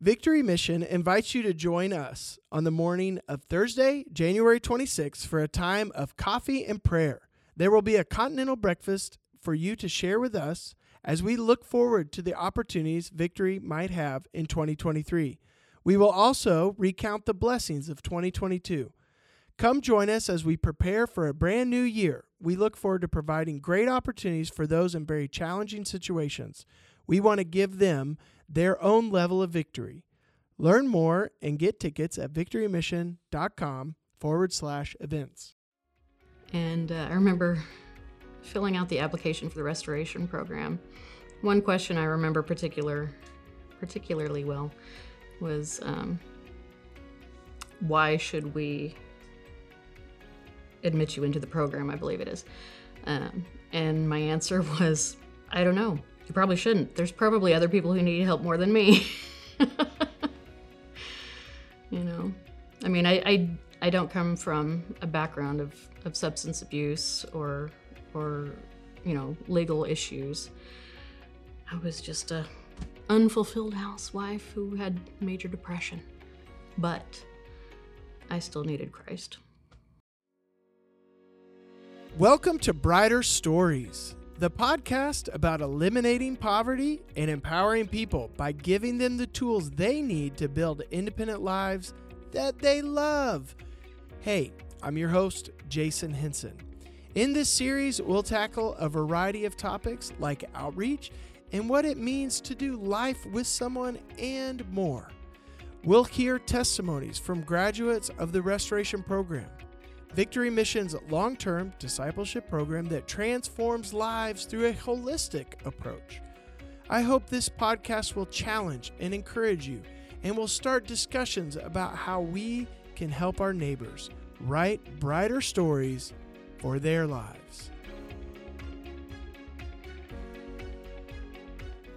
Victory Mission invites you to join us on the morning of Thursday, January 26th for a time of coffee and prayer. There will be a continental breakfast for you to share with us as we look forward to the opportunities Victory might have in 2023. We will also recount the blessings of 2022. Come join us as we prepare for a brand new year. We look forward to providing great opportunities for those in very challenging situations. We want to give them their own level of victory. Learn more and get tickets at victorymission.com forward slash events. And uh, I remember filling out the application for the restoration program. One question I remember particular, particularly well was um, why should we admit you into the program, I believe it is. Um, and my answer was, I don't know. You probably shouldn't. There's probably other people who need help more than me. you know, I mean, I, I, I don't come from a background of, of substance abuse or, or, you know, legal issues. I was just a unfulfilled housewife who had major depression. But I still needed Christ. Welcome to Brighter Stories, the podcast about eliminating poverty and empowering people by giving them the tools they need to build independent lives that they love. Hey, I'm your host, Jason Henson. In this series, we'll tackle a variety of topics like outreach and what it means to do life with someone and more. We'll hear testimonies from graduates of the Restoration Program, Victory Mission's long term discipleship program that transforms lives through a holistic approach. I hope this podcast will challenge and encourage you, and will start discussions about how we can help our neighbors write brighter stories for their lives.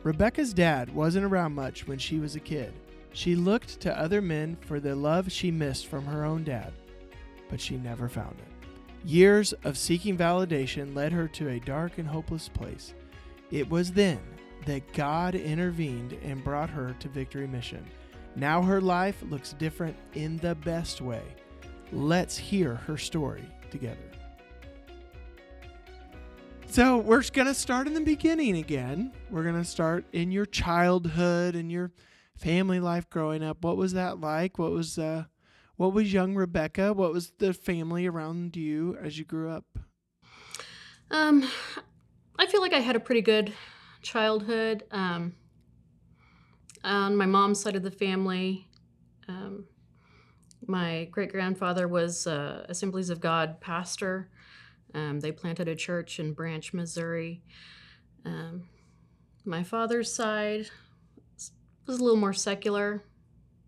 Rebecca's dad wasn't around much when she was a kid. She looked to other men for the love she missed from her own dad, but she never found it. Years of seeking validation led her to a dark and hopeless place. It was then that God intervened and brought her to Victory Mission. Now her life looks different in the best way. Let's hear her story together. So, we're going to start in the beginning again. We're going to start in your childhood and your family life growing up. What was that like? What was uh what was young Rebecca? What was the family around you as you grew up? Um, I feel like I had a pretty good childhood. Um, on my mom's side of the family, um, my great grandfather was uh, Assemblies of God pastor. Um, they planted a church in Branson, Missouri. Um, my father's side was a little more secular.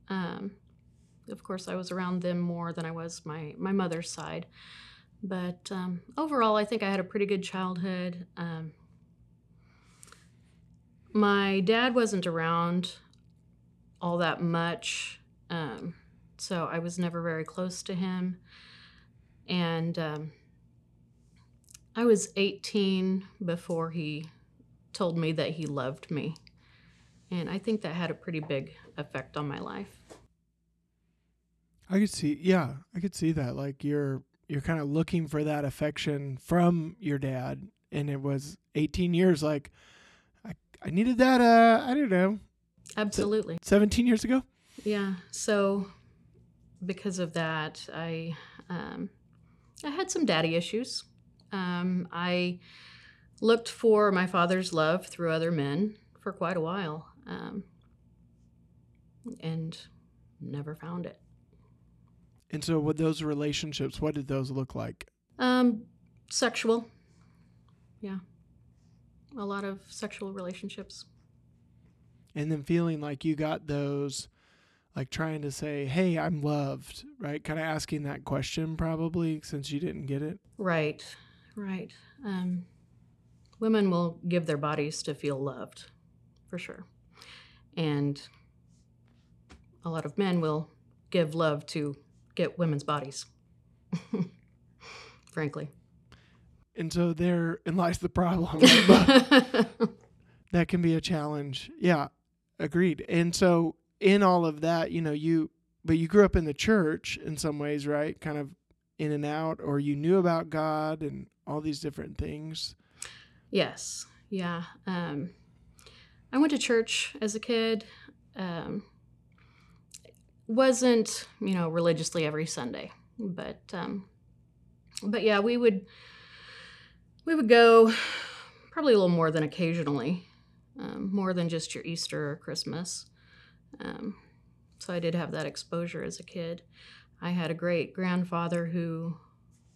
Um, of course, I was around them more than I was my my mother's side. But um, overall, I think I had a pretty good childhood. Um, my dad wasn't around all that much, um, so I was never very close to him. And um, I was 18 before he told me that he loved me. And I think that had a pretty big effect on my life. I could see, yeah, I could see that. Like you're you're kind of looking for that affection from your dad, and it was 18 years. Like I, I needed that. Uh, I don't know, Absolutely. 17 years ago. Yeah. So because of that, I um, I had some daddy issues. Um, I looked for my father's love through other men for quite a while, um, and never found it. And so, with those relationships, what did those look like? Um, sexual. Yeah. A lot of sexual relationships. And then feeling like you got those, like trying to say, "Hey, I'm loved," right? Kind of asking that question, probably since you didn't get it. Right. Right. Um, women will give their bodies to feel loved, for sure. And a lot of men will give love to get women's bodies, frankly. And so therein lies the problem. That can be a challenge. Yeah, agreed. And so in all of that, you know, you but you grew up in the church in some ways, right? Kind of in and out, or you knew about God and all these different things. Yes. Yeah. Um, I went to church as a kid. Um, wasn't you know religiously every Sunday, but um, but yeah, we would we would go probably a little more than occasionally, um, more than just your Easter or Christmas. Um, so I did have that exposure as a kid. I had a great grandfather who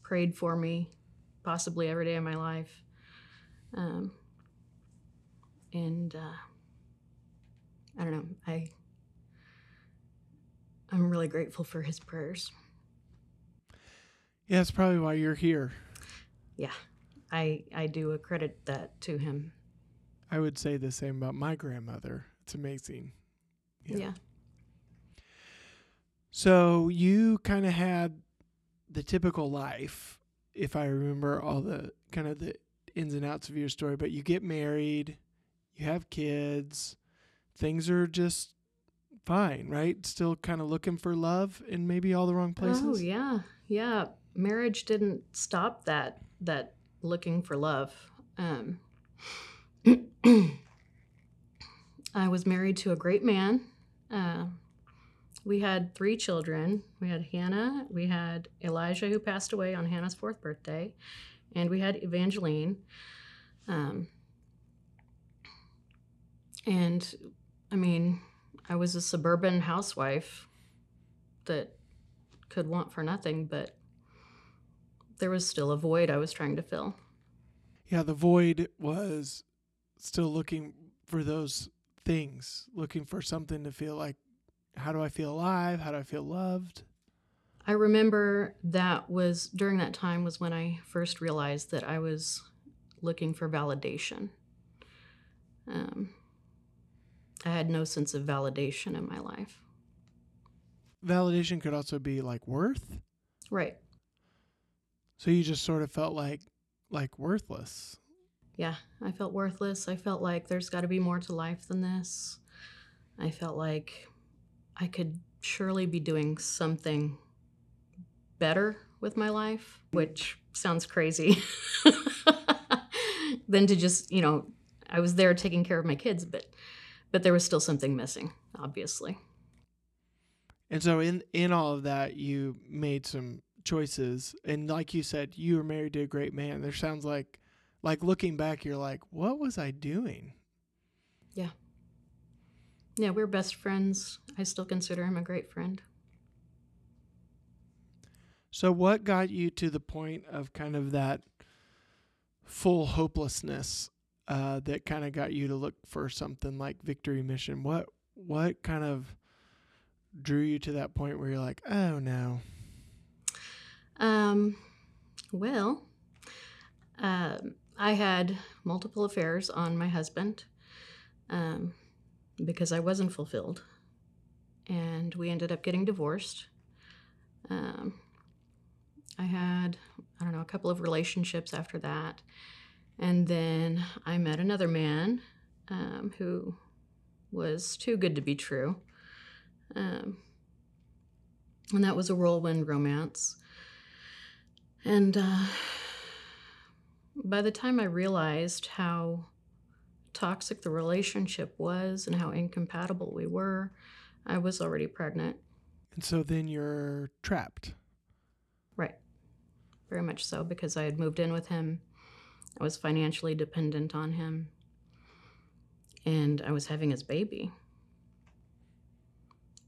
prayed for me, possibly every day of my life. Um, and uh, I don't know, I I'm really grateful for his prayers. Yeah, that's probably why you're here. Yeah, I I do accredit that to him. I would say the same about my grandmother. It's amazing. Yeah. yeah. So you kind of had the typical life, if I remember all the kind of the ins and outs of your story, but you get married, you have kids, things are just fine, right? Still kind of looking for love in maybe all the wrong places. Oh yeah, yeah. Marriage didn't stop that that looking for love. Um, I was married to a great man. Uh, we had three children. We had Hannah, we had Elijah, who passed away on Hannah's fourth birthday, and we had Evangeline. Um, and I mean, I was a suburban housewife that could want for nothing, but there was still a void I was trying to fill. Yeah, the void was still looking for those things, looking for something to feel like how do I feel alive? How do I feel loved? I remember that was during that time was when I first realized that I was looking for validation. Um, I had no sense of validation in my life. Validation could also be like worth. Right. So you just sort of felt like like worthless. Yeah, I felt worthless. I felt like there's got to be more to life than this. I felt like I could surely be doing something better with my life, which sounds crazy. than to just, you know, I was there taking care of my kids, but but there was still something missing, obviously. And so in in all of that you made some choices and like you said you were married to a great man. There sounds like like looking back you're like what was I doing? Yeah. Yeah, we're best friends. I still consider him a great friend. So what got you to the point of kind of that full hopelessness uh, that kind of got you to look for something like Victory Mission? What what kind of drew you to that point where you're like, oh no? Um, well, uh, I had multiple affairs on my husband um, because I wasn't fulfilled, and we ended up getting divorced. Um, I had I don't know a couple of relationships after that and then I met another man um, who was too good to be true. Um, and that was a whirlwind romance. And uh, by the time I realized how toxic the relationship was and how incompatible we were, I was already pregnant. And so then you're trapped. Right. Very much so, because I had moved in with him I was financially dependent on him. And I was having his baby.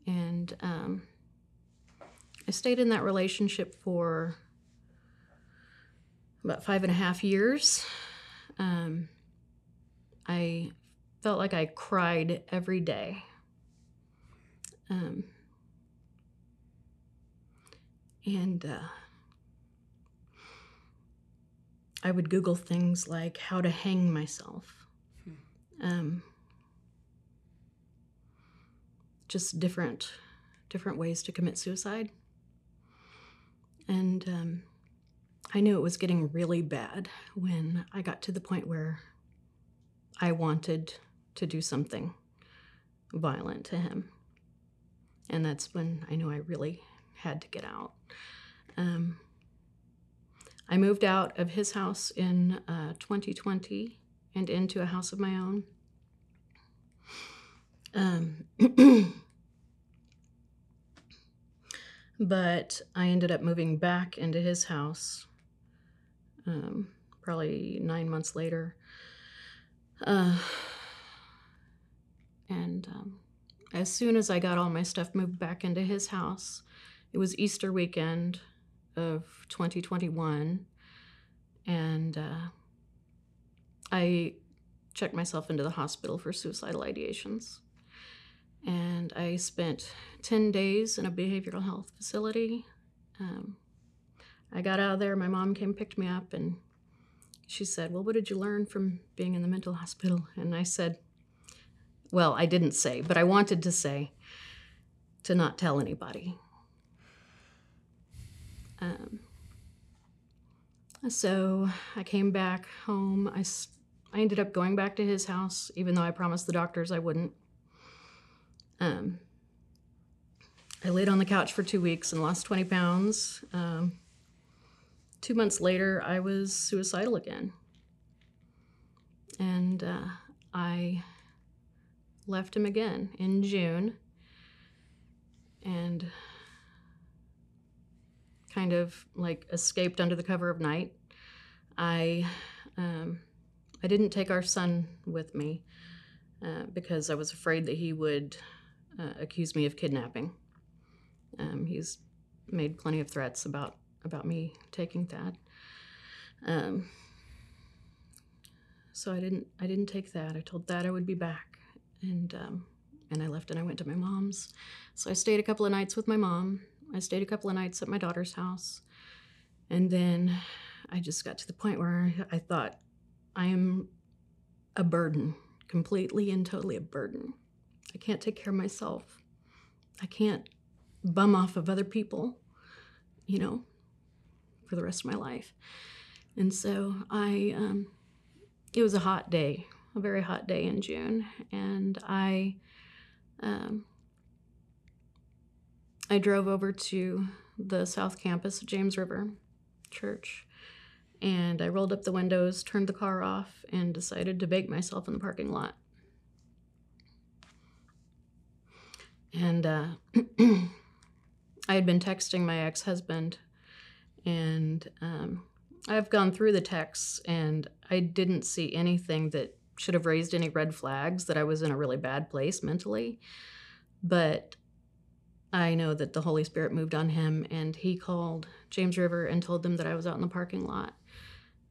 And um, I stayed in that relationship for about five and a half years. Um, I felt like I cried every day. Um, and uh, I would Google things like how to hang myself. Um, just different different ways to commit suicide. And um, I knew it was getting really bad when I got to the point where I wanted to do something violent to him. and that's when I knew I really had to get out. Um, I moved out of his house in uh, 2020 and into a house of my own. Um, but I ended up moving back into his house um, probably nine months later. Uh, and um, as soon as I got all my stuff moved back into his house, it was Easter weekend of 2021. And uh, I checked myself into the hospital for suicidal ideations. And I spent 10 days in a behavioral health facility. Um, I got out of there, my mom came, picked me up, and she said, Well, what did you learn from being in the mental hospital? And I said, Well, I didn't say, but I wanted to say to not tell anybody. Um, so I came back home. I, I ended up going back to his house, even though I promised the doctors I wouldn't. Um, I laid on the couch for two weeks and lost 20 pounds. Um, two months later, I was suicidal again. And uh, I left him again in June and kind of like escaped under the cover of night. I um, I didn't take our son with me uh, because I was afraid that he would uh, accuse me of kidnapping. Um, he's made plenty of threats about about me taking that. Um, so I didn't I didn't take that. I told Thad I would be back, and um, and I left and I went to my mom's. So I stayed a couple of nights with my mom. I stayed a couple of nights at my daughter's house, and then I just got to the point where I thought I am a burden, completely and totally a burden. I can't take care of myself. I can't bum off of other people, you know, for the rest of my life. And so I, um, it was a hot day, a very hot day in June, and I, um, I drove over to the South Campus of James River Church, and I rolled up the windows, turned the car off, and decided to bake myself in the parking lot. And uh, I had been texting my ex husband, and um, I've gone through the texts, and I didn't see anything that should have raised any red flags that I was in a really bad place mentally. But I know that the Holy Spirit moved on him, and he called James River and told them that I was out in the parking lot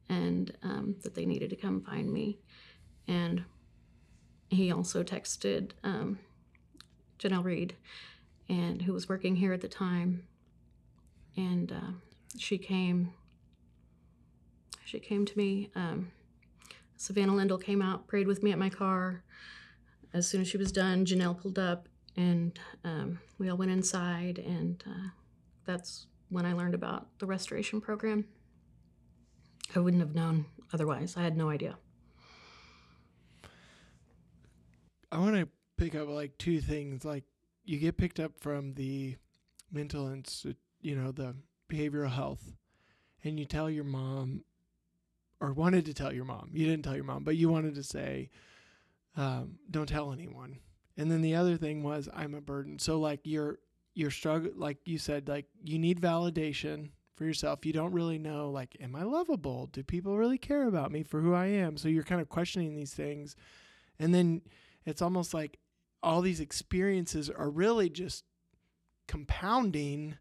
and um, that they needed to come find me. And he also texted um, Janelle Reed, and who was working here at the time, and uh, she came. She came to me. Um, Savannah Lindell came out, prayed with me at my car. As soon as she was done, Janelle pulled up, and um, we all went inside, and uh, that's when I learned about the restoration program. I wouldn't have known otherwise. I had no idea. I want to pick up like two things. Like you get picked up from the mental institute, you know, the behavioral health, and you tell your mom, or wanted to tell your mom. You didn't tell your mom, but you wanted to say, um, "Don't tell anyone." And then the other thing was, "I'm a burden." So like you're you're struggle, like you said, like you need validation for yourself. You don't really know, like, am I lovable? Do people really care about me for who I am? So you're kind of questioning these things, and then it's almost like all these experiences are really just compounding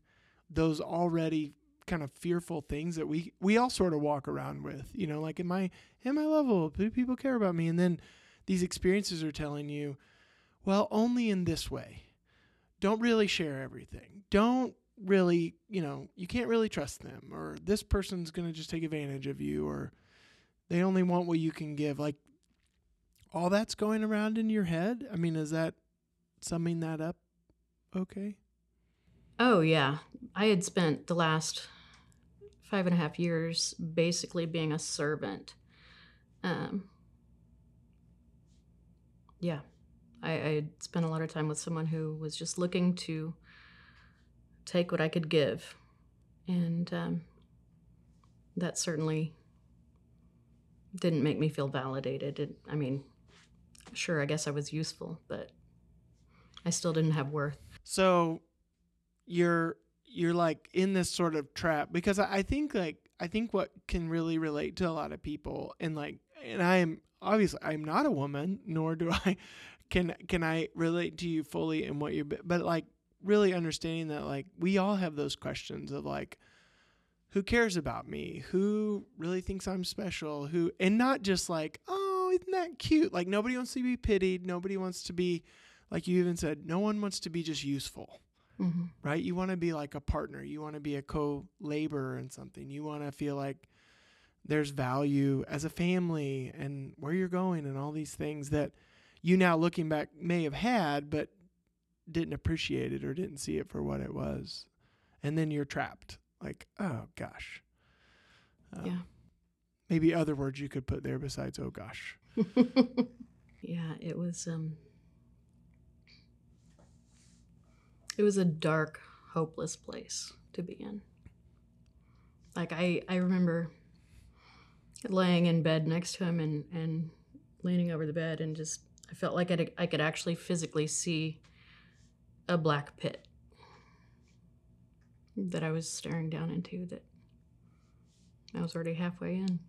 those already kind of fearful things that we we all sort of walk around with you know like am i am i lovable do people care about me and then these experiences are telling you well only in this way don't really share everything don't really you know you can't really trust them or this person's going to just take advantage of you or they only want what you can give like all that's going around in your head? I mean, is that summing that up okay? Oh, yeah. I had spent the last five and a half years basically being a servant. Um, yeah, I, I spent a lot of time with someone who was just looking to take what I could give, and um, that certainly didn't make me feel validated. It, I mean, sure, I guess I was useful, but I still didn't have worth. So you're you're like in this sort of trap because I, think like I think what can really relate to a lot of people and like and I am obviously I'm not a woman nor do I can can I relate to you fully in what you're but like really understanding that like we all have those questions of like who cares about me who really thinks I'm special who and not just like oh isn't that cute like nobody wants to be pitied nobody wants to be like you even said no one wants to be just useful Mm-hmm. right? You want to be like a partner. You want to be a co laborer in something. You want to feel like there's value as a family and where you're going and all these things that you now looking back may have had, but didn't appreciate it or didn't see it for what it was. And then you're trapped. Like, oh gosh. Um, Yeah. Maybe other words you could put there besides, oh gosh. yeah, it was um it was a dark, hopeless place to be in. Like I I remember laying in bed next to him and and leaning over the bed and just I felt like I I could actually physically see a black pit that I was staring down into that I was already halfway in.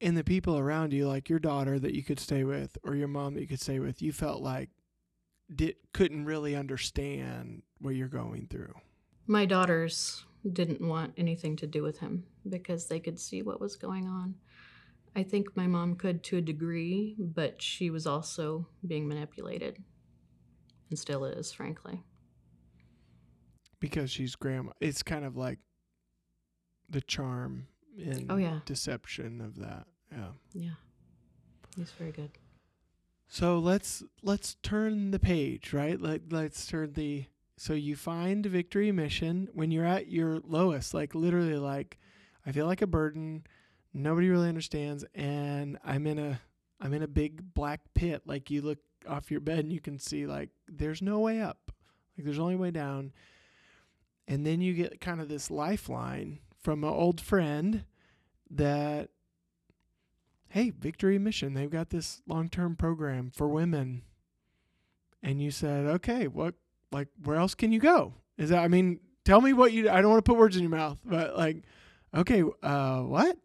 And the people around you, like your daughter that you could stay with or your mom that you could stay with, you felt like did couldn't really understand what you're going through. My daughters didn't want anything to do with him because they could see what was going on. I think my mom could to a degree, but she was also being manipulated and still is, frankly. because she's grandma. It's kind of like the charm and Oh, yeah. deception of that. Yeah. Yeah. He's very good. So let's let's turn the page, right? Let let's turn the so you find victory mission when you're at your lowest, like literally like I feel like a burden, nobody really understands and I'm in a I'm in a big black pit. Like you look off your bed and you can see like there's no way up. Like there's only way down. And then you get kind of this lifeline from an old friend that hey, Victory Mission, they've got this long term program for women. And you said, okay, what, like, where else can you go? Is that, I mean, tell me what you, I don't want to put words in your mouth, but like, okay, uh, what?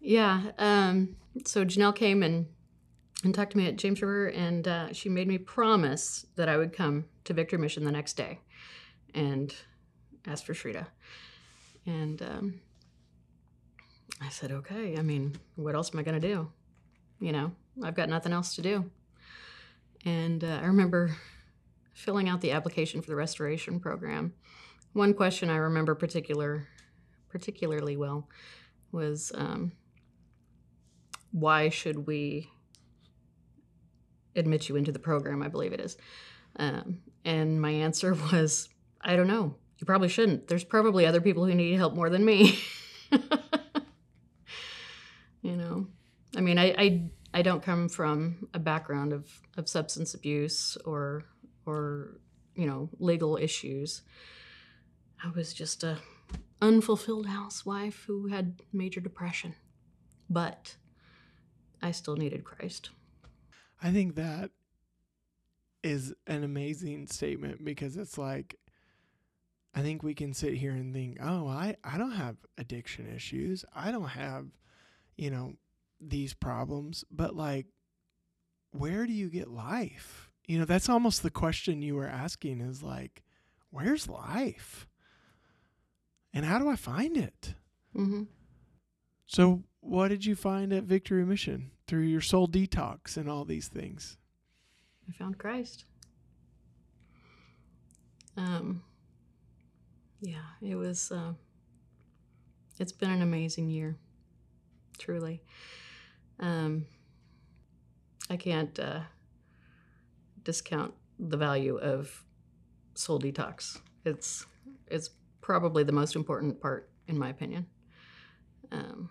Yeah. Um, so Janelle came and, and talked to me at James River, and uh, she made me promise that I would come to Victory Mission the next day and ask for Shrita. And um, I said, okay. I mean, what else am I going to do? You know, I've got nothing else to do. And uh, I remember filling out the application for the restoration program. One question I remember particular, particularly well was um, why should we admit you into the program? I believe it is. Um, and my answer was, I don't know. You probably shouldn't. There's probably other people who need help more than me. you know, I mean, I, I I don't come from a background of, of substance abuse or or you know legal issues. I was just a unfulfilled housewife who had major depression, but I still needed Christ. I think that is an amazing statement because it's like, I think we can sit here and think, oh, I, I don't have addiction issues. I don't have, you know, these problems. But like, where do you get life? You know, that's almost the question you were asking is like, where's life? And how do I find it? Mm-hmm. So, what did you find at Victory Mission through your soul detox and all these things? I found Christ. Um, yeah, it was. Uh, it's been an amazing year, truly. Um, I can't uh, discount the value of soul detox. It's it's probably the most important part, in my opinion, um,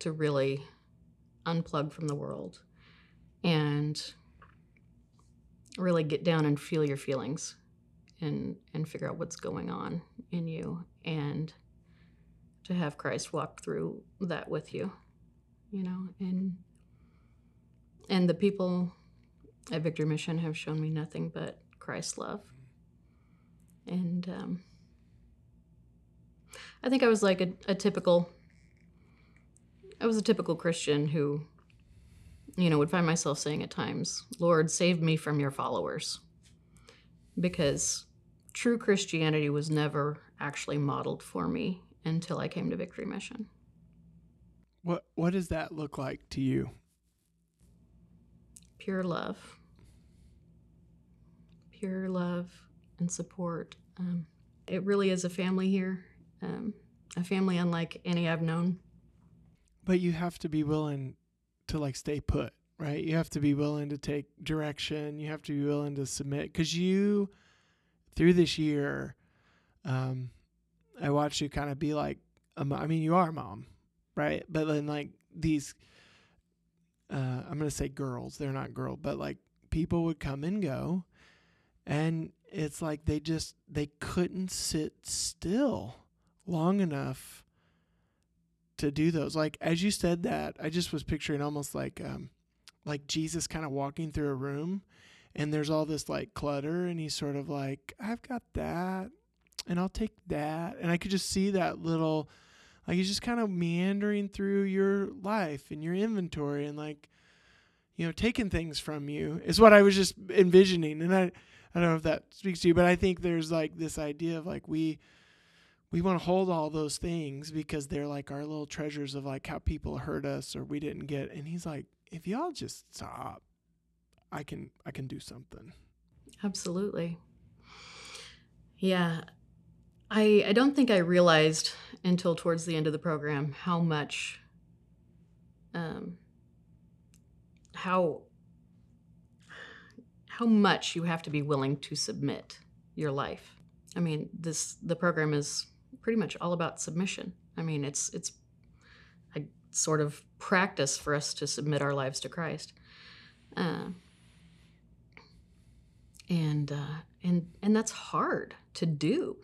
to really unplug from the world and really get down and feel your feelings and and figure out what's going on in you and to have Christ walk through that with you you know and and the people at Victory Mission have shown me nothing but Christ's love. And um, I think I was like a, a typical I was a typical Christian who you know would find myself saying at times Lord save me from your followers because true Christianity was never actually modeled for me until I came to Victory Mission. What what does that look like to you? Pure love. Pure love and support. Um, it really is a family here, um, a family unlike any I've known. But you have to be willing to like stay put, right? You have to be willing to take direction. You have to be willing to submit because you, through this year, um, I watched you kind of be like, a mo- I mean, you are a mom, right? But then like these, uh, I'm gonna say girls. They're not girl, but like people would come and go, and it's like they just they couldn't sit still long enough to do those. Like as you said that, I just was picturing almost like um like Jesus kind of walking through a room and there's all this like clutter and he's sort of like, I've got that and I'll take that. And I could just see that little like he's just kind of meandering through your life and your inventory and like you know, taking things from you is what I was just envisioning. And I I don't know if that speaks to you, but I think there's like this idea of like we we want to hold all those things because they're like our little treasures of like how people hurt us or we didn't get and he's like if y'all just stop i can i can do something Absolutely. Yeah. I I don't think I realized until towards the end of the program how much um how how much you have to be willing to submit your life. I mean, this the program is pretty much all about submission. I mean, it's it's a sort of practice for us to submit our lives to Christ. Uh, and uh, and and that's hard to do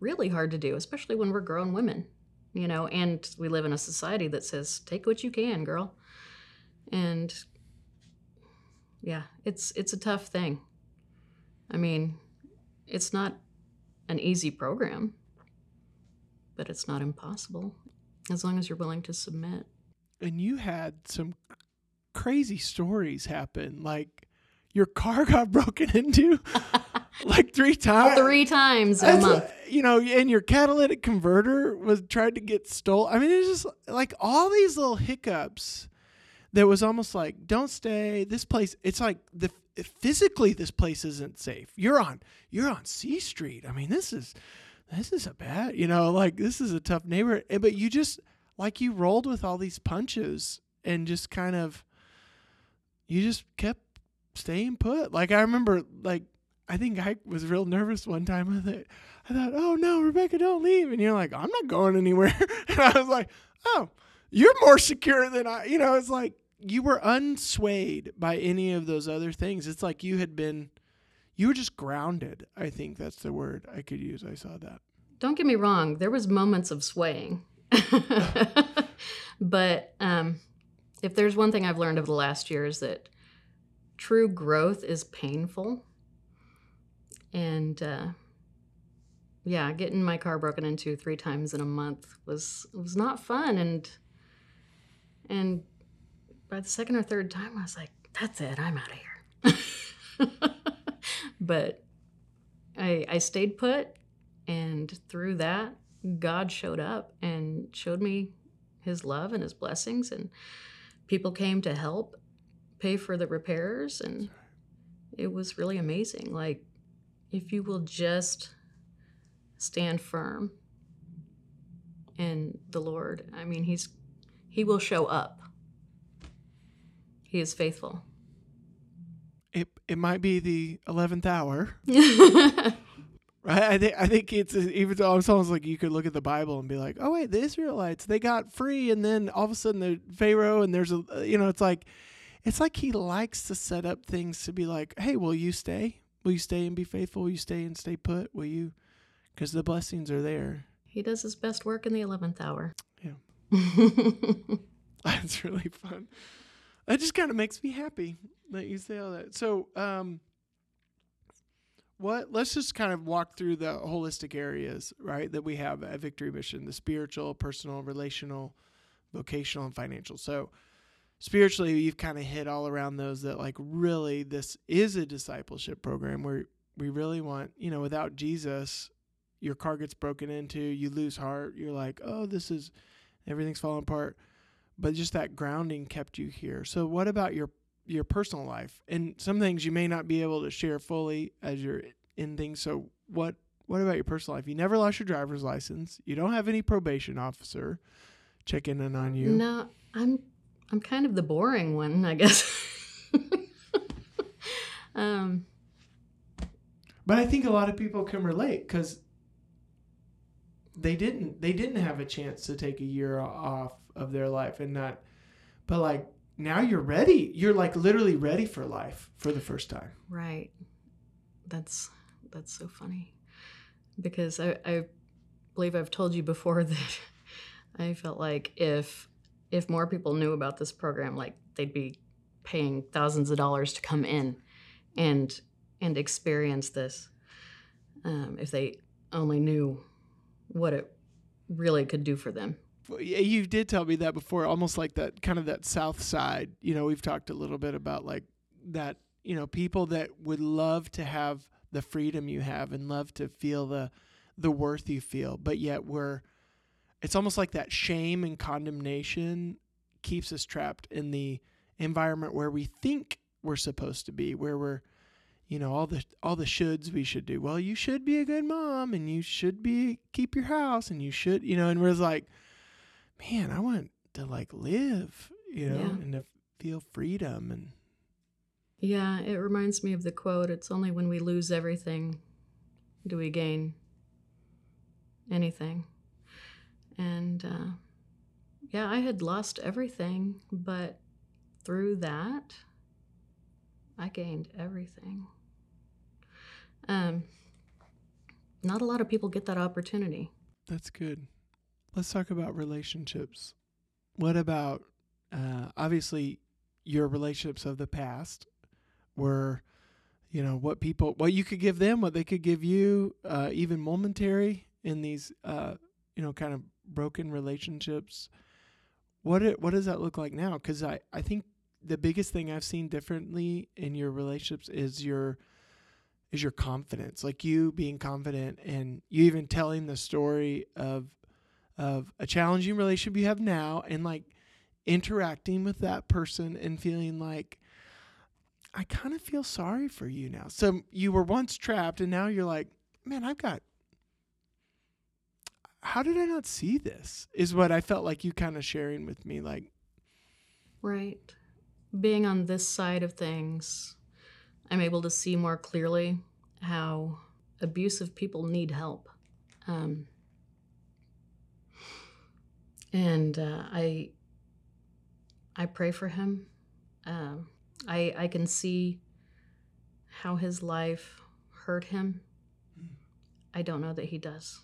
really hard to do especially when we're grown women you know and we live in a society that says take what you can girl and yeah it's it's a tough thing i mean it's not an easy program but it's not impossible as long as you're willing to submit and you had some crazy stories happen like your car got broken into like three times three times a month you know, and your catalytic converter was tried to get stolen. I mean, it's just like all these little hiccups that was almost like, don't stay. This place, it's like the physically, this place isn't safe. You're on, you're on C Street. I mean, this is, this is a bad, you know, like this is a tough neighborhood. And- But you just like you rolled with all these punches and just kind of, you just kept staying put. Like I remember, like I think I was real nervous one time. I thought, I thought, oh no, Rebecca, don't leave. And you're like, I'm not going anywhere. and I was like, oh, you're more secure than I. You know, it's like you were unswayed by any of those other things. It's like you had been, you were just grounded. I think that's the word I could use. I saw that. don't get me wrong there was moments of swaying but um, if there's one thing i've learned over the last year is that true growth is painful and uh, yeah getting my car broken into three times in a month was was not fun and and by the second or third time i was like that's it i'm out of here but I, I stayed put and through that god showed up and showed me his love and his blessings and people came to help pay for the repairs and it was really amazing. Like if you will just stand firm in the lord i mean he's he will show up. He is faithful It it might be the eleventh hour, right? I think I think it's even though it's almost like you could look at the Bible and be like, oh wait, the Israelites they got free, and then all of a sudden the Pharaoh and there's a you know it's like it's like he likes to set up things to be like, hey, will you stay? Will you stay and be faithful? Will you stay and stay put? Will you? Because the blessings are there. He does his best work in the 11th hour. Yeah. That's really fun. That just kind of makes me happy that you say all that. So, um, what? Let's just kind of walk through the holistic areas, right? That we have at Victory Mission: the spiritual, personal, relational, vocational, and financial. So, spiritually, you've kind of hit all around those. That like really, this is a discipleship program where we really want, you know, without Jesus, your car gets broken into, you lose heart. You're like, oh, this is everything's falling apart but just that grounding kept you here. So what about your your personal life? And some things you may not be able to share fully as you're in things. So what what about your personal life? You never lost your driver's license. You don't have any probation officer checking in on you. No, I'm I'm kind of the boring one, I guess. um, but i think a lot of people can relate because they didn't they didn't have a chance to take a year off of their life and not but like now you're ready you're like literally ready for life for the first time right. That's that's so funny because I, I believe I've told you before that I felt like if if more people knew about this program, like they'd be paying thousands of dollars to come in and and experience this. Um, if they only knew what it really could do for them. You did tell me that before, almost like that kind of that south side. You know, we've talked a little bit about like that, you know, people that would love to have the freedom you have and love to feel the the worth you feel, but yet we're it's almost like that shame and condemnation keeps us trapped in the environment where we think we're supposed to be, where we're you know all the all the shoulds we should do. Well, you should be a good mom and you should be keep your house and you should, you know, and we're like man, I want to like live, you know, Yeah. and to feel freedom and Yeah, it reminds me of the quote It's only when we lose everything do we gain anything. And uh, yeah, I had lost everything, but through that, I gained everything. Um, not a lot of people get that opportunity. that's good. Let's talk about relationships. What about uh, obviously your relationships of the past were, you know, what people, what you could give them, what they could give you, uh, even momentary in these, uh, you know, kind of broken relationships. What it, what does that look like now? Because I, I think the biggest thing I've seen differently in your relationships is your is your confidence, like you being confident, and you even telling the story of of a challenging relationship you have now, and like interacting with that person and feeling like I kind of feel sorry for you now. So you were once trapped, and now you're like, man, I've got. How did I not see this? Is what I felt like you kind of sharing with me. Like, Right. Being on this side of things, I'm able to see more clearly how abusive people need help. Um, and uh, I, I pray for him. Um, I I can see how his life hurt him. I don't know that he does.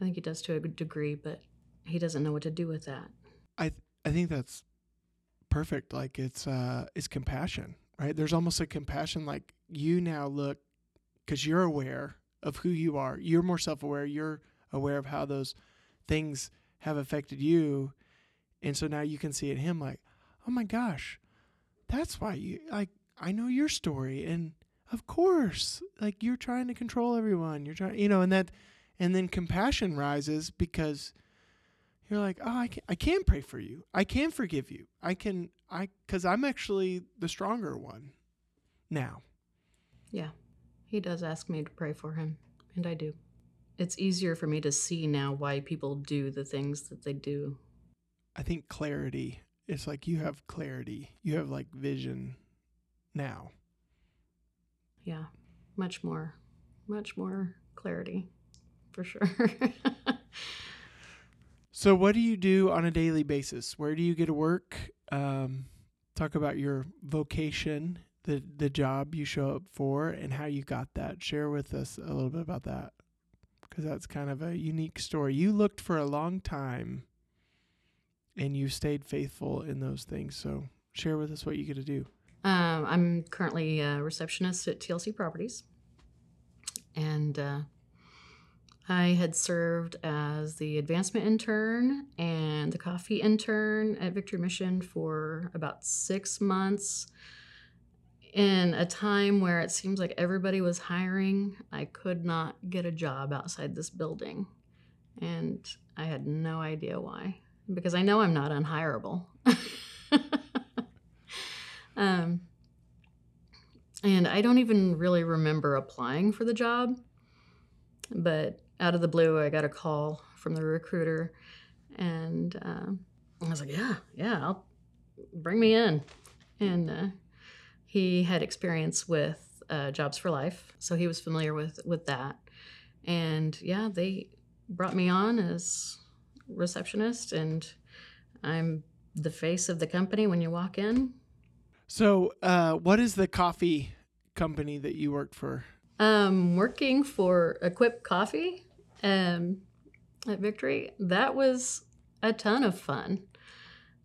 I think he does to a degree, but he doesn't know what to do with that. I th- I think that's perfect. Like it's uh it's compassion, right? There's almost a compassion like you now look because you're aware of who you are. You're more self-aware. You're aware of how those things have affected you, and so now you can see in him like, oh my gosh, that's why you like. I know your story, and of course, like you're trying to control everyone. You're trying, you know, and that, and then compassion rises because you're like, oh, I can, I can pray for you. I can forgive you. I can, I, because I'm actually the stronger one now. Yeah, he does ask me to pray for him, and I do. It's easier for me to see now why people do the things that they do. I think clarity. It's like you have clarity. You have like vision now. Yeah, much more, much more clarity, for sure. So, what do you do on a daily basis? Where do you get to work? Um, talk about your vocation, the the job you show up for, and how you got that. Share with us a little bit about that, because that's kind of a unique story. You looked for a long time, and you stayed faithful in those things. So share with us what you get to do. Um, I'm currently a receptionist at TLC Properties, and uh, I had served as the advancement intern and the coffee intern at Victory Mission for about six months. In a time where it seems like everybody was hiring, I could not get a job outside this building. And I had no idea why, because I know I'm not unhireable. um, and I don't even really remember applying for the job, but out of the blue, I got a call from the recruiter, and uh, I was like, "Yeah, yeah, I'll bring me in." And uh, he had experience with uh, Jobs for Life, so he was familiar with with that. And yeah, they brought me on as receptionist, and I'm the face of the company when you walk in. So, uh, what is the coffee company that you worked for? Um, working for Equip Coffee um, at Victory, that was a ton of fun.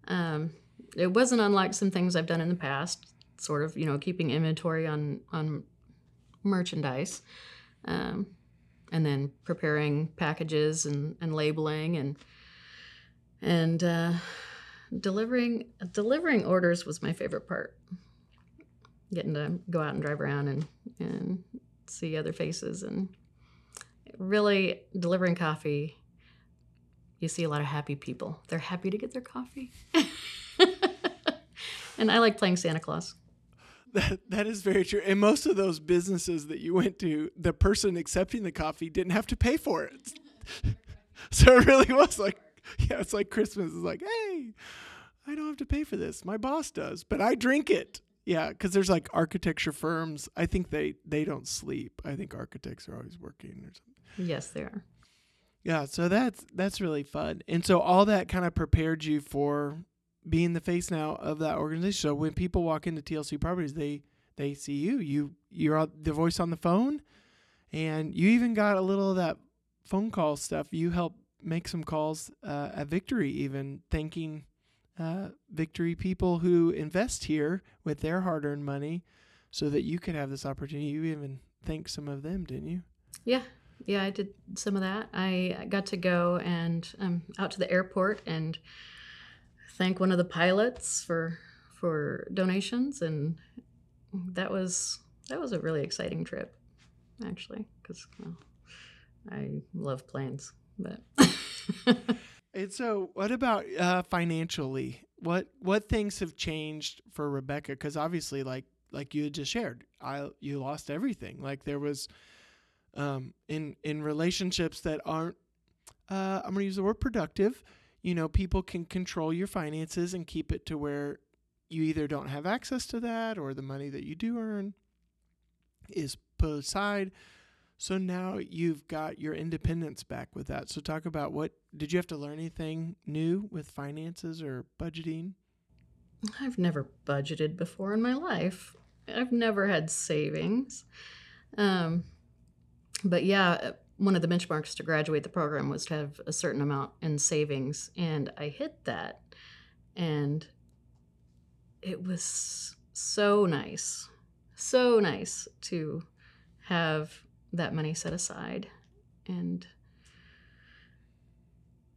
Um, it wasn't unlike some things I've done in the past, sort of, you know, keeping inventory on on merchandise, um, and then preparing packages and, and labeling and and uh, delivering delivering orders was my favorite part. Getting to go out and drive around and and see other faces and really delivering coffee you see a lot of happy people. They're happy to get their coffee. And i like playing santa claus. That that is very true. And most of those businesses that you went to the person accepting the coffee didn't have to pay for it. So it really was like yeah it's like christmas is like hey i don't have to pay for this. My boss does but i drink it. Yeah, because there's like architecture firms. I think they they don't sleep. I think architects are always working or something. Yes, they are. Yeah, so that's that's really fun. And so all that kind of prepared you for being the face now of that organization. So when people walk into TLC Properties, they they see you. You you're the voice on the phone, and you even got a little of that phone call stuff. You help make some calls uh, at Victory, even thanking uh, Victory people who invest here with their hard earned money so that you could have this opportunity. You even thanked some of them, didn't you? Yeah. Yeah, I did some of that. I got to go and um, out to the airport and thank one of the pilots for for donations, and that was that was a really exciting trip, actually, because well, I love planes. But And so, what about uh, financially? What what things have changed for Rebecca? Because obviously, like like you just shared, I you lost everything. Like there was, um, in in relationships that aren't, uh, I'm gonna use the word productive. You know, people can control your finances and keep it to where you either don't have access to that or the money that you do earn is put aside so now you've got your independence back with that. So talk about what did you have to learn anything new with finances or budgeting? I've never budgeted before in my life. I've never had savings. Um, but yeah, uh, one of the benchmarks to graduate the program was to have a certain amount in savings, and I hit that. And it was so nice, so nice to have that money set aside. And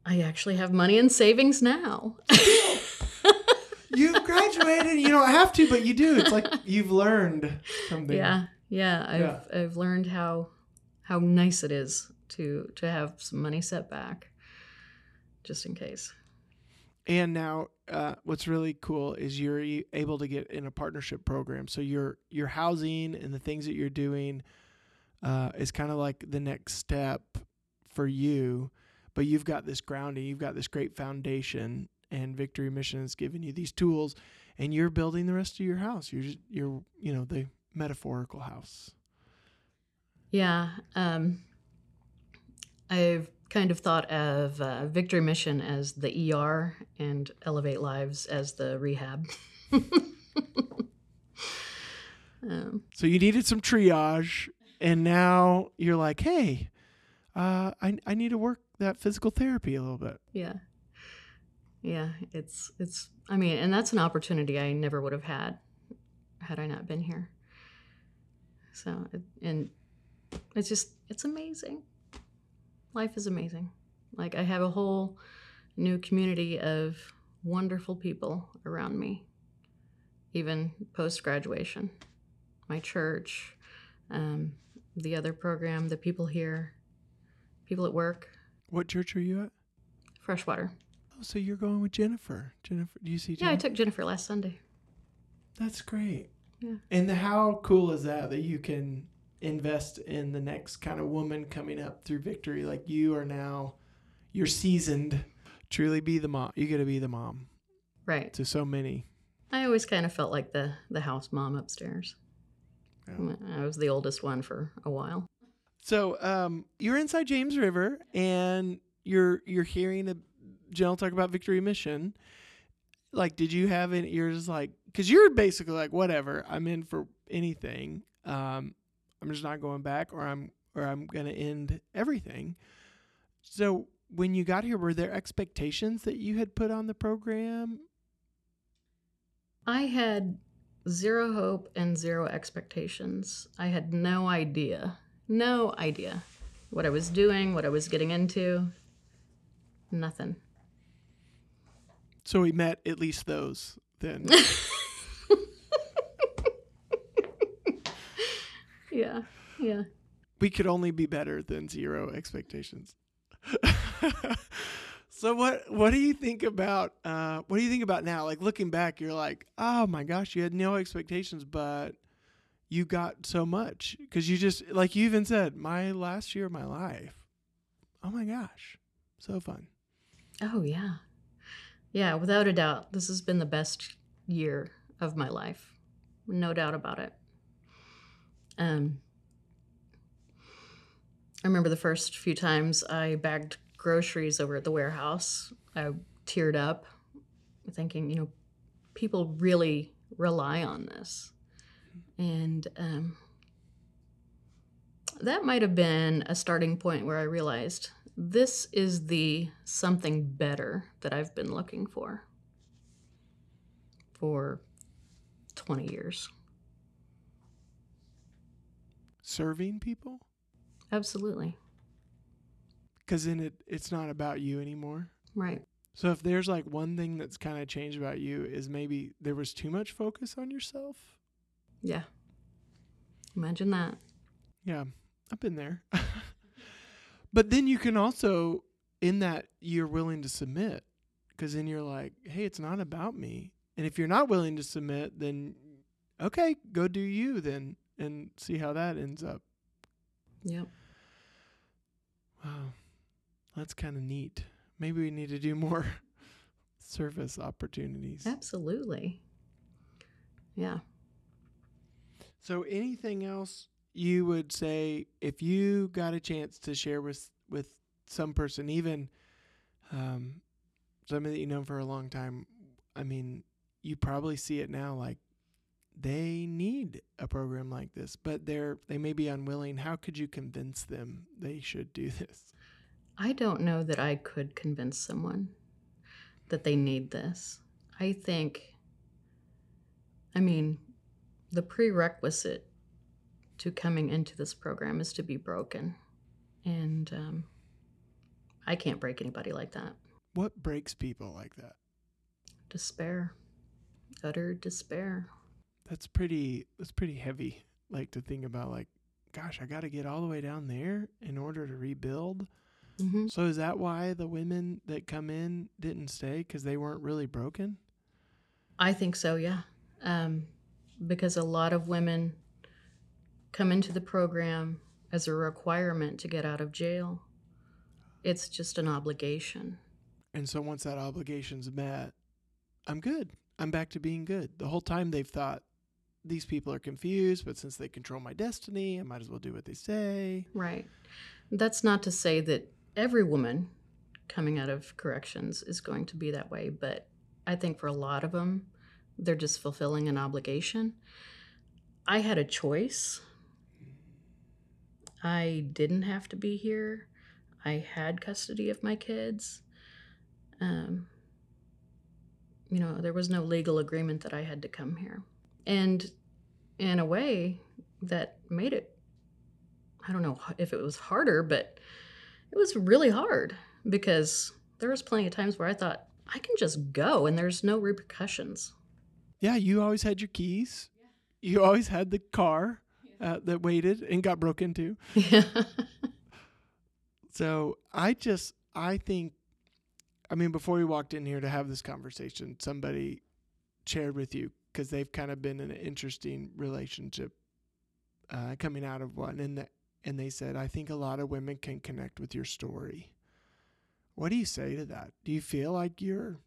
I actually have money in savings now. you've graduated. You don't have to, but you do. It's like you've learned something. Yeah, yeah. I've yeah. I've learned how how nice it is to to have some money set back, just in case. And now, uh, what's really cool is you're able to get in a partnership program. So your your housing and the things that you're doing uh, is kind of like the next step for you. But you've got this grounding, you've got this great foundation, and Victory Mission has given you these tools, and you're building the rest of your house. You're just, you're you know the metaphorical house. Yeah, um, I've kind of thought of uh, Victory Mission as the ER and Elevate Lives as the rehab. um, So you needed some triage, and now you're like, hey, uh, I I need to work that physical therapy a little bit. yeah. Yeah, it's it's I mean, and that's an opportunity I never would have had had I not been here. So, and it's just it's amazing. Life is amazing. Like I have a whole new community of wonderful people around me even post graduation. My church, um, the other program, the people here, people at work, What church are you at? freshwater. Oh, so you're going with Jennifer. Jennifer, do you see? Yeah, I took Jennifer last Sunday. That's great. Yeah. And how cool is that that you can invest in the next kind of woman coming up through victory? Like you are now, you're seasoned. Truly be the mom. You got to be the mom Right. to so many. I always kind of felt like the the house mom upstairs. Yeah. I was the oldest one for a while. So um, you're inside James River, and you're you're hearing a general talk about Victory Mission. Like, did you have any? You're just like, because you're basically like, whatever. I'm in for anything. Um, I'm just not going back, or I'm or I'm gonna end everything. So when you got here, were there expectations that you had put on the program? I had zero hope and zero expectations. I had no idea, no idea what I was doing, what I was getting into. Nothing. So we met at least those then. Yeah, yeah. we could only be better than zero expectations. so what what do you think about uh what do you think about now? Like looking back, you're like, "Oh my gosh, you had no expectations, but you got so much cuz you just like you even said, my last year of my life. Oh my gosh. So fun. Oh, yeah. Yeah, without a doubt, this has been the best year of my life. No doubt about it. Um, I remember the first few times I bagged groceries over at the warehouse. I teared up, thinking, you know, people really rely on this. And um, that might have been a starting point where I realized this is the something better that I've been looking for for 20 years. Serving people Absolutely. cuz then it it's not about you anymore. Right. So if there's like one thing that's kind of changed about you is maybe there was too much focus on yourself. Yeah. Imagine that. Yeah, I've been there. but then you can also, in that, you're willing to submit because then you're like, hey, it's not about me. And if you're not willing to submit, then okay, go do you then and see how that ends up. Yep. Wow, that's kind of neat. Maybe we need to do more service opportunities. Absolutely. Yeah. So, anything else you would say if you got a chance to share with with some person, even um, somebody that you know for a long time? I mean, you probably see it now. Like they need a program like this, but they're they may be unwilling. How could you convince them they should do this? I don't know that I could convince someone that they need this. I think, I mean, the prerequisite to coming into this program is to be broken. And um, I can't break anybody like that. What breaks people like that? Despair, utter despair. That's pretty. That's pretty heavy. Like to think about. Like, gosh, I got to get all the way down there in order to rebuild. hmm So is that why the women that come in didn't stay because they weren't really broken? I think so, yeah. Um, because a lot of women come into the program as a requirement to get out of jail. It's just an obligation. And so once that obligation's met, I'm good. I'm back to being good. The whole time they've thought these people are confused, but since they control my destiny, I might as well do what they say. Right. That's not to say that every woman coming out of corrections is going to be that way, but I think for a lot of them, they're just fulfilling an obligation. I had a choice. I didn't have to be here. I had custody of my kids. Um, you know, there was no legal agreement that I had to come here. And in a way, that made it, I don't know if it was harder, but it was really hard because there was plenty of times where I thought, I can just go and there's no repercussions. Yeah, you always had your keys. You always had the car uh, that waited and got broken into. Yeah. So I just, I think, I mean, before we walked in here to have this conversation, somebody shared with you because they've kind of been in an interesting relationship uh, coming out of one, and the, and they said, I think a lot of women can connect with your story. What do you say to that? Do you feel like you're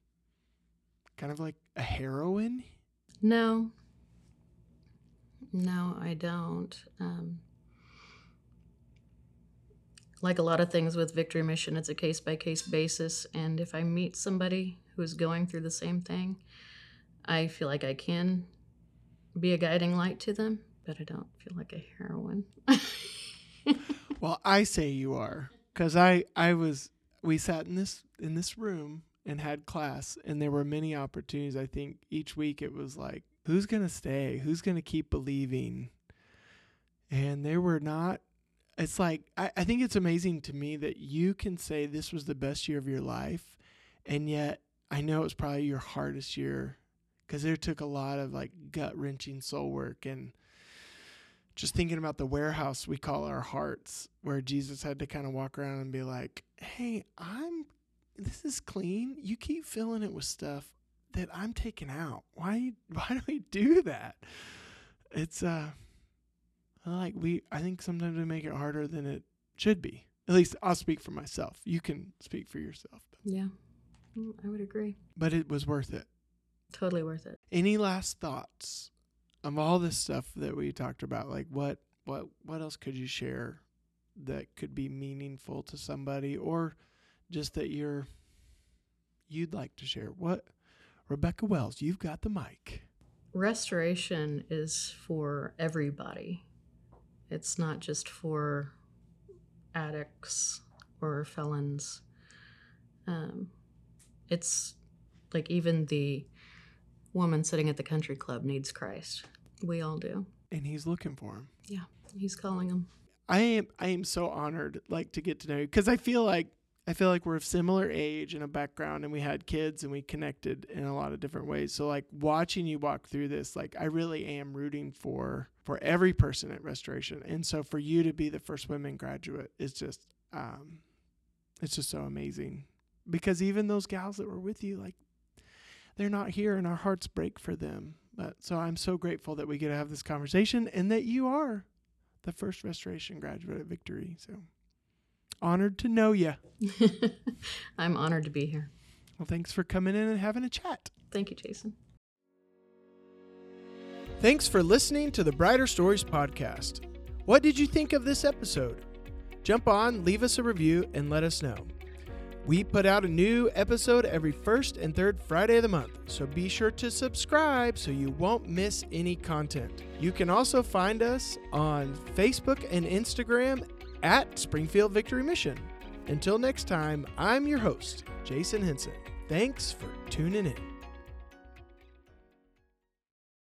kind of like a heroine? No. No, I don't. Um, like a lot of things with Victory Mission, it's a case by case basis. And if I meet somebody who's going through the same thing, I feel like I can be a guiding light to them, but I don't feel like a heroine. Well, I say you are because I I was we sat in this in this room and had class, and there were many opportunities. I think each week it was like, who's gonna stay? Who's gonna keep believing? And there were not. It's like I, I think it's amazing to me that you can say this was the best year of your life, and yet I know it was probably your hardest year because it took a lot of like gut wrenching soul work and just thinking about the warehouse we call our hearts, where Jesus had to kind of walk around and be like, "Hey, I'm this is clean. You keep filling it with stuff that I'm taking out. Why why do we do that?" It's uh like we I think sometimes we make it harder than it should be. At least I'll speak for myself. You can speak for yourself. yeah, Mm, I would agree. But it was worth it. Totally worth it. Any last thoughts of all this stuff that we talked about? Like what what what else could you share that could be meaningful to somebody or just that you're you'd like to share? What Rebecca Wells, you've got the mic. Restoration is for everybody. It's not just for addicts or felons. Um, it's like even the woman sitting at the country club needs Christ. We all do. And he's looking for him. Yeah, he's calling him. I am I am so honored like to get to know you because I feel like I feel like we're of similar age and a background and we had kids and we connected in a lot of different ways. So like watching you walk through this, like I really am rooting for for every person at Restoration. And so for you to be the first women graduate is just um it's just so amazing. Because even those gals that were with you, like they're not here and our hearts break for them. But so I'm so grateful that we get to have this conversation and that you are the first restoration graduate at Victory. So honored to know you. I'm honored to be here. Well, thanks for coming in and having a chat. Thank you, Jason. Thanks for listening to the Brighter Stories podcast. What did you think of this episode? Jump on, leave us a review, and let us know. We put out a new episode every first and third Friday of the month, so be sure to subscribe so you won't miss any content. You can also find us on Facebook and Instagram at Springfield Victory Mission. Until next time, I'm your host, Jason Henson. Thanks for tuning in.